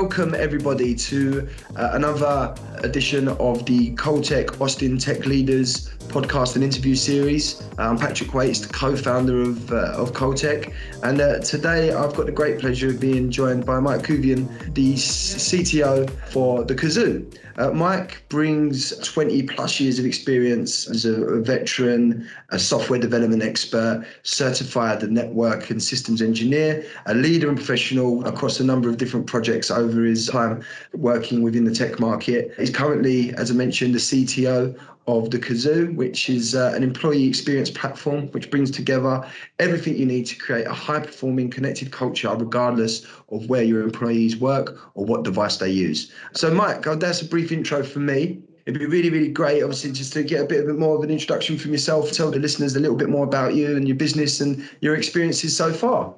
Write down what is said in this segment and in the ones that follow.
welcome everybody to uh, another edition of the Coltech Austin Tech Leaders podcast and interview series. I'm Patrick Waites, the co-founder of uh, of Coltech, and uh, today I've got the great pleasure of being joined by Mike Couvillion, the CTO for the Kazoo. Uh, Mike brings 20 plus years of experience as a, a, veteran, a software development expert, certified network and systems engineer, a leader and professional across a number of different projects over his time working within the tech market. He's currently, as I mentioned, the CTO of the Kazoo, which is uh, an employee experience platform which brings together everything you need to create a high performing connected culture, regardless of where your employees work or what device they use. So, Mike, that's a brief intro from me. It'd be really, really great, obviously, just to get a bit, a bit more of an introduction from yourself, tell the listeners a little bit more about you and your business and your experiences so far.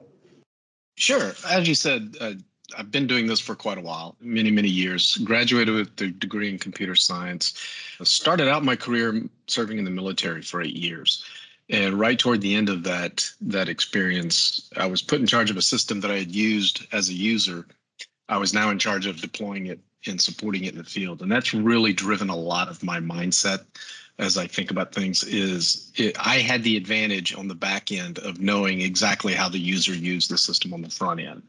Sure. As you said, uh, I've been doing this for quite a while, many, many years. Graduated with a degree in computer science. Started out my career serving in the military for eight years. And right toward the end of that that experience, I was put in charge of a system that I had used as a user. I was now in charge of deploying it and supporting it in the field. And that's really driven a lot of my mindset as I think about things is it, I had the advantage on the back end of knowing exactly how the user used the system on the front end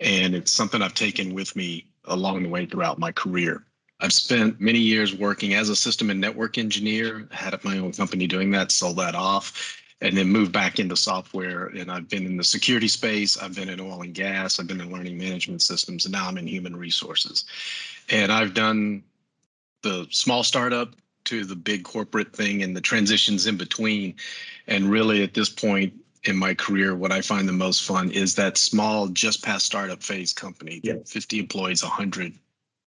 and it's something I've taken with me along the way throughout my career. I've spent many years working as a system and network engineer, had my own company doing that, sold that off, and then moved back into software. And I've been in the security space, I've been in oil and gas, I've been in learning management systems, and now I'm in human resources. And I've done the small startup to the big corporate thing and the transitions in between. And really at this point, in my career, what I find the most fun is that small, just past startup phase company, yeah. 50 employees, 100,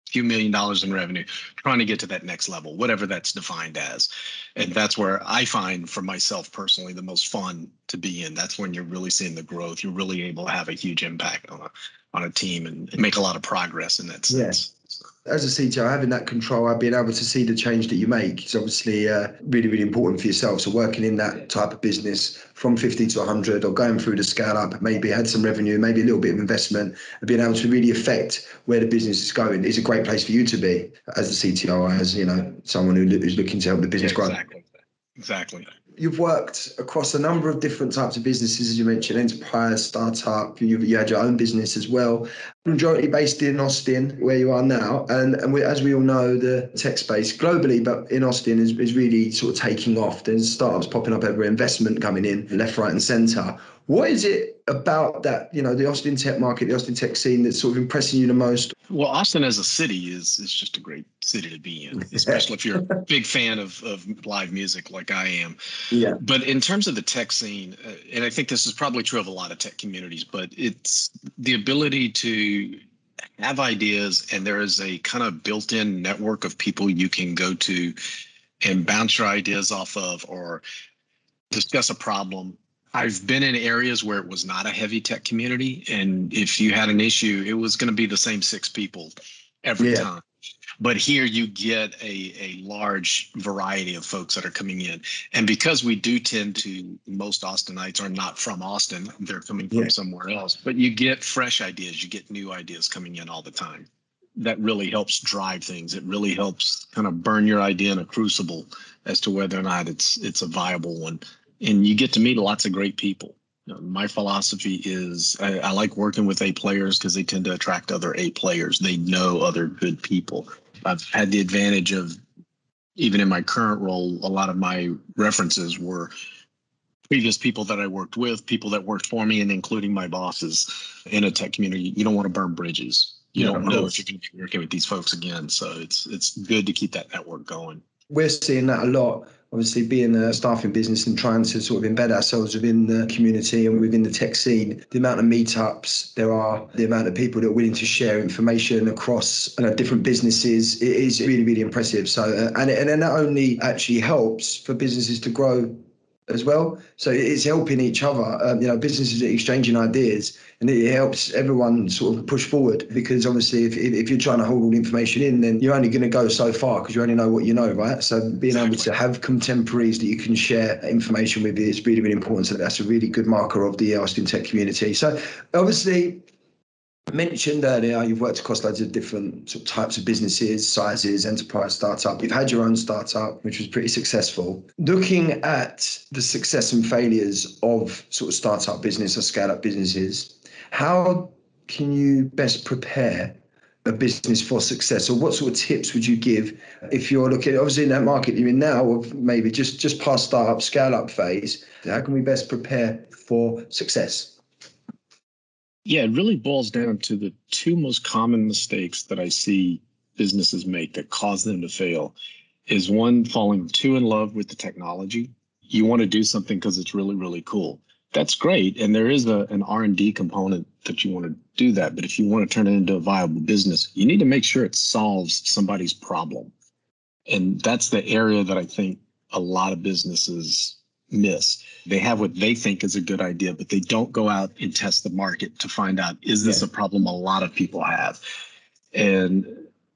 few million dollars in revenue, trying to get to that next level, whatever that's defined as. And that's where I find for myself personally the most fun to be in. That's when you're really seeing the growth. You're really able to have a huge impact on a on a team and make a lot of progress in that sense as a CTO, having that control, I've been able to see the change that you make is obviously uh, really, really important for yourself. So working in that type of business from 50 to 100 or going through the scale up, maybe had some revenue, maybe a little bit of investment, and being able to really affect where the business is going is a great place for you to be as a CTO, as, you know, someone who's looking to help the business yeah, grow. Exactly. You've worked across a number of different types of businesses, as you mentioned, enterprise, startup. You've, you had your own business as well. Majority based in Austin, where you are now, and and we, as we all know, the tech space globally, but in Austin is, is really sort of taking off. There's startups popping up every investment coming in left, right, and centre. What is it about that, you know, the Austin tech market, the Austin tech scene that's sort of impressing you the most? Well, Austin as a city is is just a great city to be in, especially if you're a big fan of, of live music like I am. Yeah. But in terms of the tech scene, uh, and I think this is probably true of a lot of tech communities, but it's the ability to have ideas and there is a kind of built-in network of people you can go to and bounce your ideas off of or discuss a problem I've been in areas where it was not a heavy tech community, and if you had an issue, it was going to be the same six people every yeah. time. But here you get a, a large variety of folks that are coming in. And because we do tend to, most Austinites are not from Austin, they're coming from yeah. somewhere else, but you get fresh ideas, you get new ideas coming in all the time. That really helps drive things. It really helps kind of burn your idea in a crucible as to whether or not it's it's a viable one and you get to meet lots of great people. You know, my philosophy is I, I, like working with A players because they tend to attract other A players. They know other good people. I've had the advantage of, even in my current role, a lot of my references were previous people that I worked with, people that worked for me, and including my bosses in a tech community. You don't want to burn bridges. You yeah, don't know if you're going to be working with these folks again. So it's it's good to keep that network going. We're seeing that a lot obviously being a staffing business and trying to sort of embed ourselves within the community and within the tech scene, the amount of meetups there are, the amount of people that are willing to share information across you know, different businesses, it is really, really impressive. So, uh, and, and it not only actually helps for businesses to grow as well. So it's helping each other. Um, you know, businesses are exchanging ideas, and it helps everyone sort of push forward. Because obviously, if if you're trying to hold all the information in, then you're only going to go so far because you only know what you know, right? So being able to have contemporaries that you can share information with is really really important. So that's a really good marker of the Austin tech community. So obviously. Mentioned earlier you've worked across loads of different sort of types of businesses, sizes, enterprise, startup. You've had your own startup, which was pretty successful. Looking at the success and failures of sort of startup business or scale up businesses, how can you best prepare a business for success or what sort of tips would you give if you're looking obviously in that market you're in now or maybe just just past startup scale up phase how can we best prepare for success yeah it really boils down to the two most common mistakes that i see businesses make that cause them to fail is one falling too in love with the technology. You want to do something because it's really really cool. That's great and there is a, an r&d component that you want to do that but if you want to turn it into a viable business you need to make sure it solves somebody's problem. And that's the area that i think a lot of businesses miss. They have what they think is a good idea but they don't go out and test the market to find out is this yeah. a problem a lot of people have? And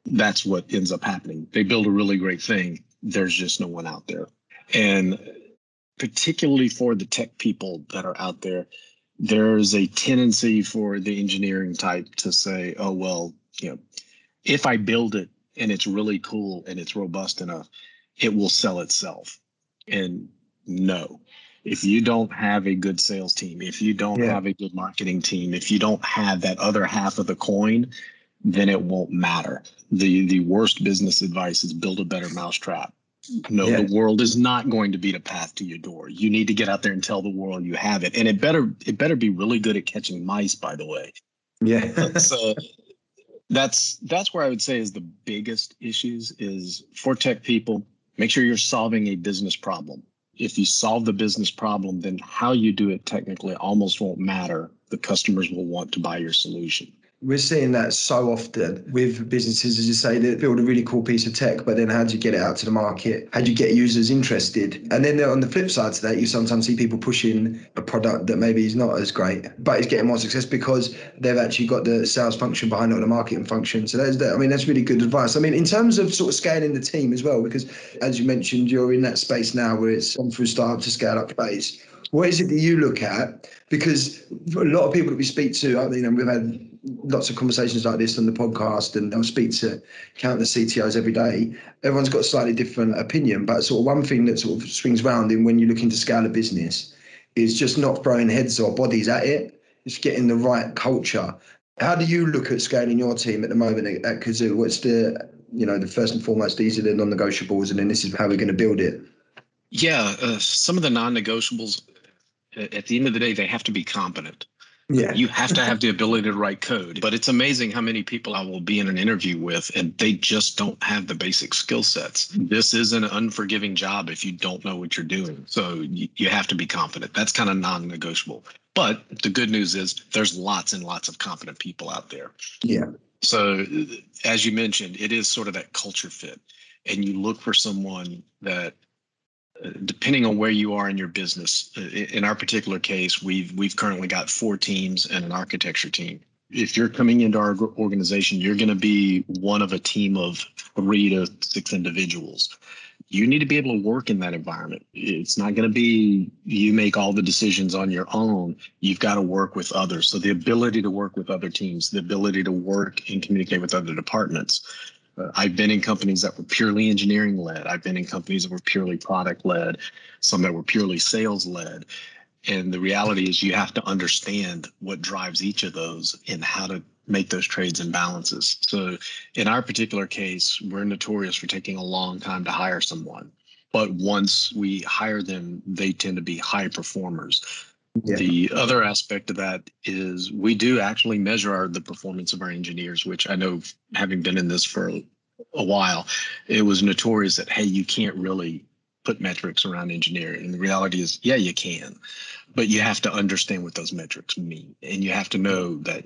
that's what ends up happening. They build a really great thing. There's just no one out there. And particularly for the tech people that are out there, there's a tendency for the engineering type to say, oh, well, you know, if I build it and it's really cool and it's robust enough, it will sell itself. And no, if you don't have a good sales team, if you don't yeah. have a good marketing team, if you don't have that other half of the coin, then it won't matter. The the worst business advice is build a better mousetrap. No, yeah. the world is not going to beat a path to your door. You need to get out there and tell the world you have it, and it better it better be really good at catching mice. By the way, yeah. so uh, that's that's where I would say is the biggest issues is for tech people. Make sure you're solving a business problem. If you solve the business problem, then how you do it technically almost won't matter. The customers will want to buy your solution we're seeing that so often with businesses, as you say, that build a really cool piece of tech, but then how do you get it out to the market? How do you get users interested? And then on the flip side to that, you sometimes see people pushing a product that maybe is not as great, but it's getting more success because they've actually got the sales function behind it or the marketing function. So that's, that, I mean, that's really good advice. I mean, in terms of sort of scaling the team as well, because as you mentioned, you're in that space now where it's gone through startup to scale up phase. What is it that you look at? Because a lot of people that we speak to, I mean, we've had lots of conversations like this on the podcast, and I'll speak to countless CTOs every day. Everyone's got a slightly different opinion, but sort of one thing that sort of swings around in when you're looking to scale a business is just not throwing heads or bodies at it. It's getting the right culture. How do you look at scaling your team at the moment at, at Kazoo? What's the you know the first and foremost these are the non-negotiables, and then this is how we're going to build it. Yeah, uh, some of the non-negotiables at the end of the day, they have to be competent. Yeah. You have to have the ability to write code. But it's amazing how many people I will be in an interview with and they just don't have the basic skill sets. This is an unforgiving job if you don't know what you're doing. So you, you have to be confident. That's kind of non negotiable. But the good news is there's lots and lots of competent people out there. Yeah. So as you mentioned, it is sort of that culture fit. And you look for someone that depending on where you are in your business, in our particular case, we've we've currently got four teams and an architecture team. If you're coming into our organization, you're going to be one of a team of three to six individuals. You need to be able to work in that environment. It's not going to be you make all the decisions on your own. You've got to work with others. So the ability to work with other teams, the ability to work and communicate with other departments, uh, I've been in companies that were purely engineering led. I've been in companies that were purely product led, some that were purely sales led. And the reality is, you have to understand what drives each of those and how to make those trades and balances. So, in our particular case, we're notorious for taking a long time to hire someone. But once we hire them, they tend to be high performers. Yeah. The other aspect of that is we do actually measure our, the performance of our engineers, which I know, having been in this for a while, it was notorious that hey, you can't really put metrics around engineering. And the reality is, yeah, you can, but you have to understand what those metrics mean, and you have to know that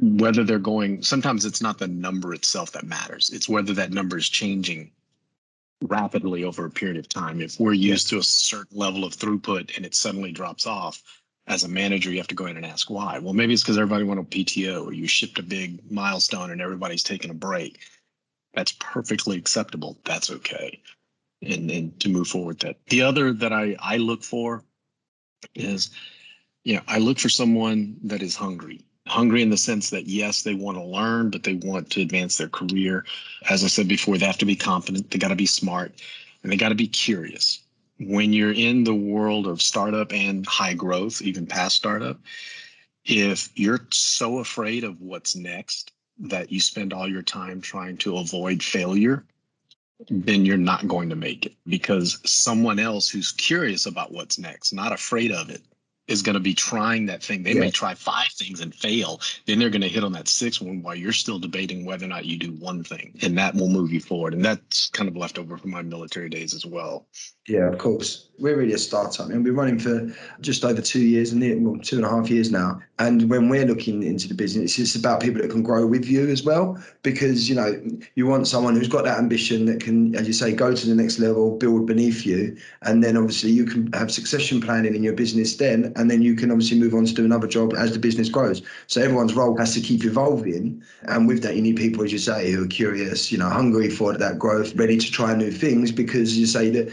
whether they're going. Sometimes it's not the number itself that matters; it's whether that number is changing rapidly over a period of time. If we're used to a certain level of throughput and it suddenly drops off, as a manager, you have to go in and ask why. Well, maybe it's because everybody went on PTO or you shipped a big milestone and everybody's taking a break. That's perfectly acceptable. That's okay. And, and to move forward that. The other that I, I look for is, you know, I look for someone that is hungry. Hungry in the sense that yes, they want to learn, but they want to advance their career. As I said before, they have to be confident, they got to be smart, and they got to be curious. When you're in the world of startup and high growth, even past startup, if you're so afraid of what's next that you spend all your time trying to avoid failure, then you're not going to make it because someone else who's curious about what's next, not afraid of it, is going to be trying that thing. They may try five things and fail. Then they're going to hit on that sixth one while you're still debating whether or not you do one thing, and that will move you forward. And that's kind of left over from my military days as well. Yeah, of course. We're really a startup, and we're running for just over two years and well, two and a half years now. And when we're looking into the business, it's about people that can grow with you as well, because you know you want someone who's got that ambition that can, as you say, go to the next level, build beneath you, and then obviously you can have succession planning in your business then, and then you can obviously move on to do another job as the business grows. So everyone's role has to keep evolving, and with that, you need people, as you say, who are curious, you know, hungry for that growth, ready to try new things, because you say that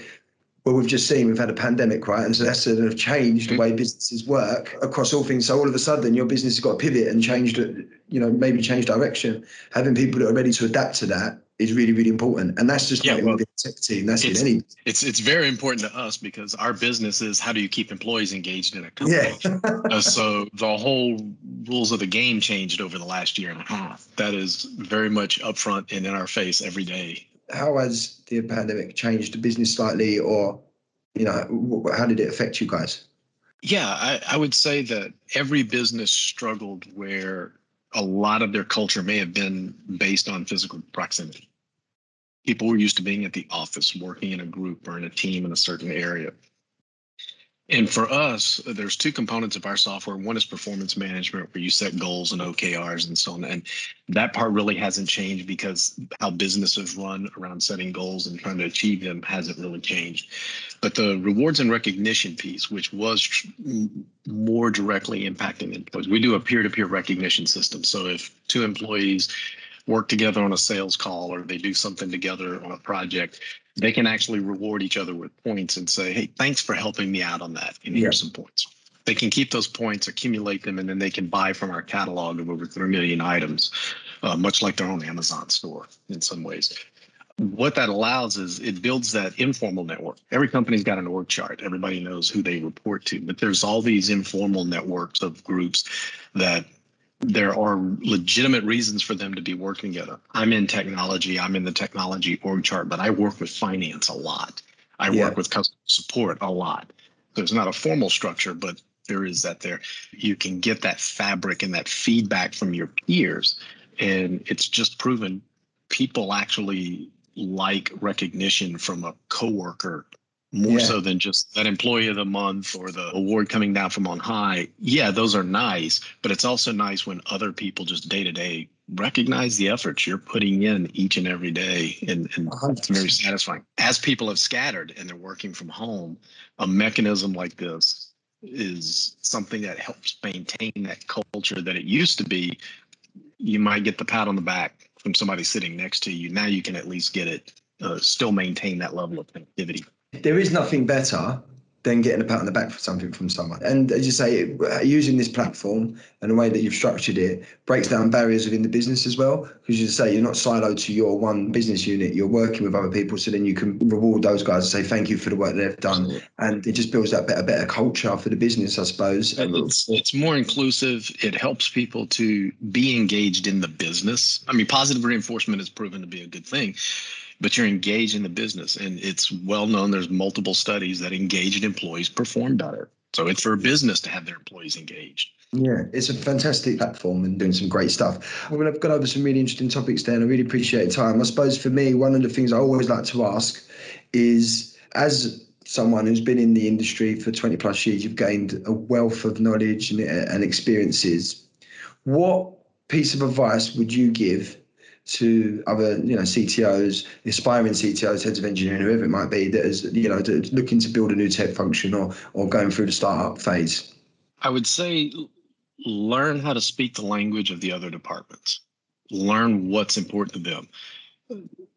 well, we've just seen we've had a pandemic, right? And so that's sort of changed the mm. way businesses work across all things. So all of a sudden, your business has got to pivot and changed, you know, maybe change direction. Having people that are ready to adapt to that is really, really important. And that's just yeah, well, within tech team. That's it's, in any. It's it's very important to us because our business is how do you keep employees engaged in a company. Yeah. uh, so the whole rules of the game changed over the last year and a half. That is very much upfront and in our face every day how has the pandemic changed the business slightly, or you know, how did it affect you guys? Yeah, I, I would say that every business struggled where a lot of their culture may have been based on physical proximity. People were used to being at the office, working in a group or in a team in a certain area. And for us, there's two components of our software. One is performance management, where you set goals and OKRs and so on. And that part really hasn't changed because how businesses run around setting goals and trying to achieve them hasn't really changed. But the rewards and recognition piece, which was more directly impacting employees, we do a peer to peer recognition system. So if two employees work together on a sales call or they do something together on a project, they can actually reward each other with points and say, hey, thanks for helping me out on that. And yeah. here's some points. They can keep those points, accumulate them, and then they can buy from our catalog of over 3 million items, uh, much like their own Amazon store in some ways. What that allows is it builds that informal network. Every company's got an org chart. Everybody knows who they report to, but there's all these informal networks of groups that there are legitimate reasons for them to be working together. I'm in technology, I'm in the technology org chart, but I work with finance a lot. I yeah. work with customer support a lot. There's not a formal structure, but there is that there. You can get that fabric and that feedback from your peers. And it's just proven people actually like recognition from a coworker more yeah. so than just that employee of the month or the award coming down from on high. Yeah, those are nice, but it's also nice when other people just day to day recognize the efforts you're putting in each and every day. And, and it's very satisfying. As people have scattered and they're working from home, a mechanism like this is something that helps maintain that culture that it used to be. You might get the pat on the back from somebody sitting next to you. Now you can at least get it, uh, still maintain that level of connectivity. There is nothing better than getting a pat on the back for something from someone. And as you say, using this platform and the way that you've structured it breaks down barriers within the business as well. Because you say you're not siloed to your one business unit, you're working with other people. So then you can reward those guys and say thank you for the work they've done. And it just builds that better, better culture for the business, I suppose. It's, it's more inclusive. It helps people to be engaged in the business. I mean, positive reinforcement has proven to be a good thing but you're engaged in the business. And it's well known there's multiple studies that engaged employees perform better. So it's for a business to have their employees engaged. Yeah, it's a fantastic platform and doing some great stuff. I mean, I've gone over some really interesting topics there and I really appreciate your time. I suppose for me, one of the things I always like to ask is as someone who's been in the industry for 20 plus years, you've gained a wealth of knowledge and, uh, and experiences. What piece of advice would you give to other, you know, CTOs, aspiring CTOs, heads of engineering, whoever it might be, that is, you know, looking to build a new tech function or or going through the startup phase? I would say learn how to speak the language of the other departments. Learn what's important to them.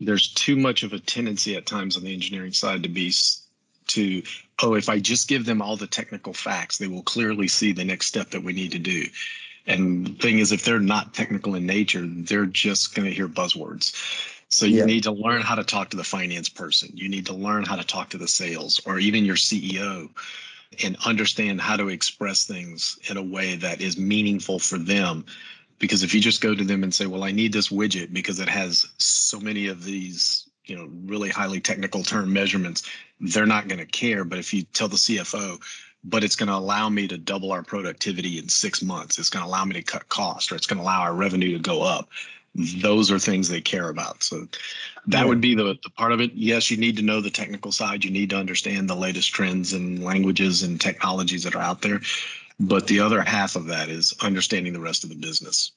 There's too much of a tendency at times on the engineering side to be to oh if i just give them all the technical facts they will clearly see the next step that we need to do And the thing is, if they're not technical in nature, they're just going to hear buzzwords. So you yeah. need to learn how to talk to the finance person. You need to learn how to talk to the sales or even your CEO and understand how to express things in a way that is meaningful for them. Because if you just go to them and say, well, I need this widget because it has so many of these, you know, really highly technical term measurements, they're not going to care. But if you tell the CFO, but it's going to allow me to double our productivity in six months, it's going to allow me to cut costs or it's going to allow our revenue to go up those are things they care about. So that would be the, the part of it. Yes, you need to know the technical side. You need to understand the latest trends and languages and technologies that are out there. But the other half of that is understanding the rest of the business.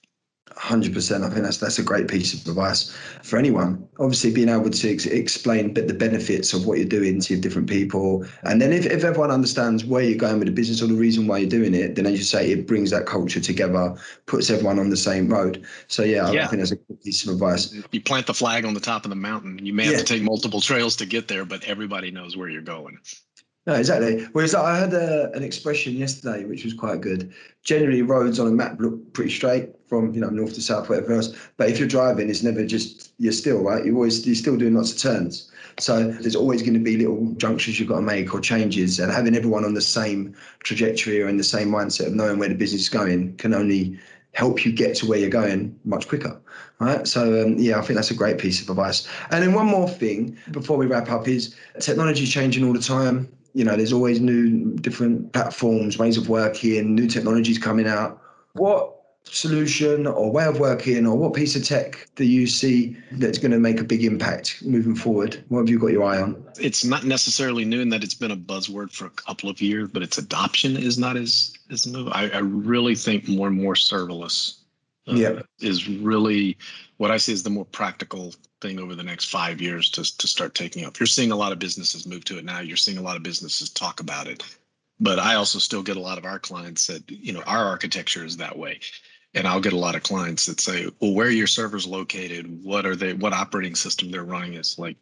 Hundred percent. I think that's that's a great piece of advice for anyone. Obviously, being able to ex- explain the benefits of what you're doing to different people, and then if, if everyone understands where you're going with the business or the reason why you're doing it, then as you say, it brings that culture together, puts everyone on the same road. So yeah, yeah. I think that's a good piece of advice. You plant the flag on the top of the mountain. You may have yeah. to take multiple trails to get there, but everybody knows where you're going. No, exactly. Whereas I had a, an expression yesterday which was quite good. Generally, roads on a map look pretty straight from you know north to south, whatever else. But if you're driving, it's never just you're still right. You always you're still doing lots of turns. So there's always going to be little junctions you've got to make or changes, and having everyone on the same trajectory or in the same mindset of knowing where the business is going can only help you get to where you're going much quicker. Right. So um, yeah, I think that's a great piece of advice. And then one more thing before we wrap up is technology changing all the time you know, there's always new, different platforms, ways of working, new technologies coming out. What solution or way of working or what piece of tech do you see that's going to make a big impact moving forward? What have you got your eye on? It's not necessarily new in that it's been a buzzword for a couple of years, but its adoption is not as as new. I, I really think more and more serverless uh, yeah. is really what I see is the more practical thing over the next five years to, to start taking up. You're seeing a lot of businesses move to it now. You're seeing a lot of businesses talk about it. But I also still get a lot of our clients that, you know, our architecture is that way. And I'll get a lot of clients that say, well, where are your servers located? What are they, what operating system they're running? It's like,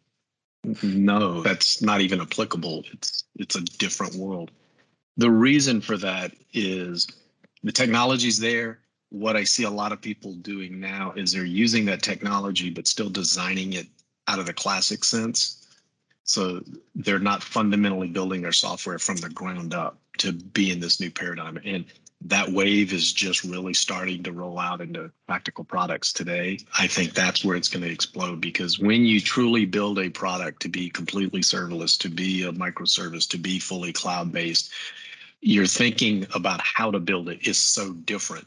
no, that's not even applicable. It's it's a different world. The reason for that is the technology's there what I see a lot of people doing now is they're using that technology, but still designing it out of the classic sense. So they're not fundamentally building their software from the ground up to be in this new paradigm. And that wave is just really starting to roll out into practical products today. I think that's where it's going to explode because when you truly build a product to be completely serverless, to be a microservice, to be fully cloud based, you're thinking about how to build it is so different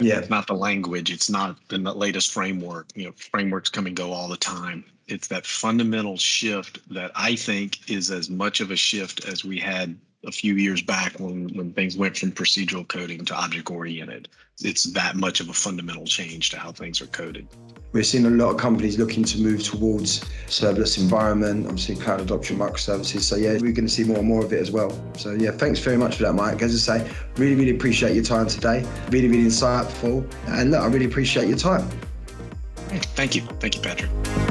yeah. It's not the language. It's not the latest framework. You know, frameworks come and go all the time. It's that fundamental shift that I think is as much of a shift as we had a few years back when when things went from procedural coding to object oriented. It's that much of a fundamental change to how things are coded. We're seeing a lot of companies looking to move towards serverless environment, obviously cloud adoption, microservices. So yeah, we're going to see more and more of it as well. So yeah, thanks very much for that, Mike. As I say, really, really appreciate your time today. Really, really insightful. And look, I really appreciate your time. Thank you. Thank you, Patrick.